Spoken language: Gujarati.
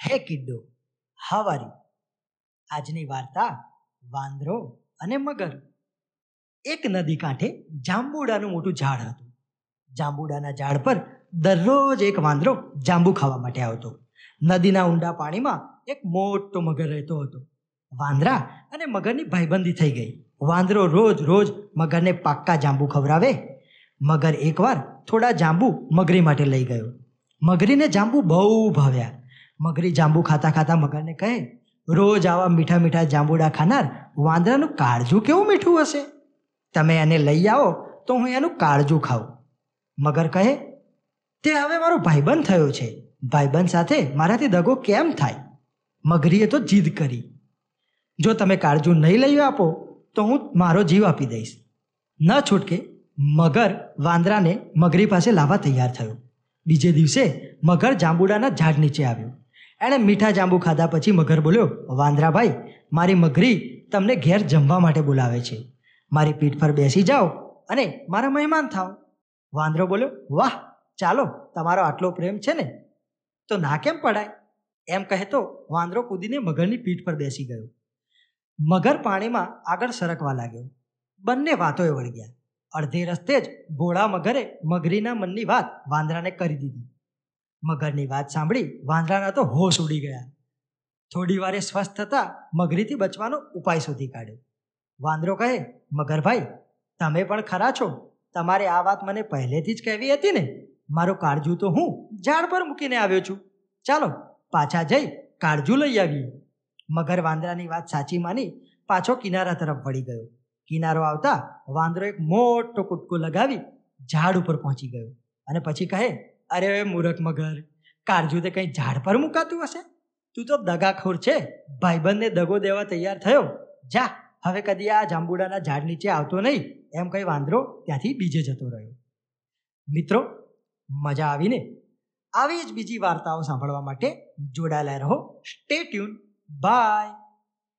હે કિડ્ડો હાવારી આજની વાર્તા વાંદરો અને મગર. એક નદી કાંઠે જાંબુડાનું મોટું ઝાડ હતું. જાંબુડાના ઝાડ પર દરરોજ એક વાંદરો જાંબુ ખાવા માટે આવતો. નદીના ઊંડા પાણીમાં એક મોટો મગર રહેતો હતો. વાંદરા અને મગરની ભાઈબંધી થઈ ગઈ. વાંદરો રોજ રોજ મગરને પાક્કા જાંબુ ખવડાવે. મગર એકવાર થોડા જાંબુ મગરી માટે લઈ ગયો. મગરીને જાંબુ બહુ ભાવ્યા. મગરી જાંબુ ખાતા ખાતા મગરને કહે, રોજ આવા મીઠા મીઠા જાંબુડા ખાનાર વાંદરાનું કાળજું કેવું મીઠું હશે? તમે એને લઈ આવો તો હું એનું કાળજું ખાઉં. મગર કહે, તે હવે મારો ભાઈબંધ થયો છે. ભાઈબંધ સાથે મારાથી દગો કેમ થાય? મગરીએ તો જીદ કરી. જો તમે કાળજું નહીં લઈ આપો તો હું મારો જીવ આપી દઈશ. ન છૂટકે મગર વાંદરાને મગરી પાસે લાવવા તૈયાર થયો. બીજે દિવસે મગર જાંબુડાના ઝાડ નીચે આવ્યો. એણે મીઠા જાંબુ ખાધા પછી મગર બોલ્યો, વાંદરાભાઈ, મારી મગરી તમને ઘેર જમવા માટે બોલાવે છે. મારી પીઠ પર બેસી જાઓ અને મારા મહેમાન થાઓ. વાંદરો બોલ્યો, વાહ, ચાલો, તમારો આટલો પ્રેમ છે ને? તો ના કેમ પડાય? એમ કહેતો વાંદરો કૂદીને મગરની પીઠ પર બેસી ગયો. મગર પાણીમાં આગળ સરકવા લાગ્યો. બંને વાતોએ વળગ્યા અડધે રસ્તે જ ભોળા મગરે મગરીના મનની વાત વાંદરાને કરી દીધી. મગરની વાત સાંભળી વાંદરાના તો હોશ ઉડી ગયા. થોડી વારે સ્વસ્થ થતા મગરીથી બચવાનો ઉપાય શોધી કાઢ્યો. વાંદરો કહે, મગરભાઈ, તમે પણ ખરા છો. તમારે આ વાત મને પહેલેથી જ કહેવી હતી ને. મારું કાળજું તો હું ઝાડ પર મૂકીને આવ્યો છું. ચાલો, પાછા જઈ કાળજું લઈ આવીએ. મગર વાંદરાની વાત સાચી માની પાછો કિનારા તરફ વળી ગયો. કિનારો આવતા વાંદરો એક મોટો કૂદકો લગાવી ઝાડ ઉપર પહોંચી ગયો અને પછી કહે અરે મૂરખ મગર, કારજુ તે કંઈ ઝાડ પર મુકાતું હશે? તું તો દગાખોર છે, ભાઈબંધને દગો દેવા તૈયાર થયો. જા, હવે કદી આ જાંબુડાના ઝાડ નીચે આવતો નહીં, એમ કંઈ વાંદરો ત્યાંથી બીજે જતો રહ્યો. મિત્રો, મજા આવીને? આવી જ બીજી વાર્તાઓ સાંભળવા માટે જોડાયેલા રહો. Stay tune by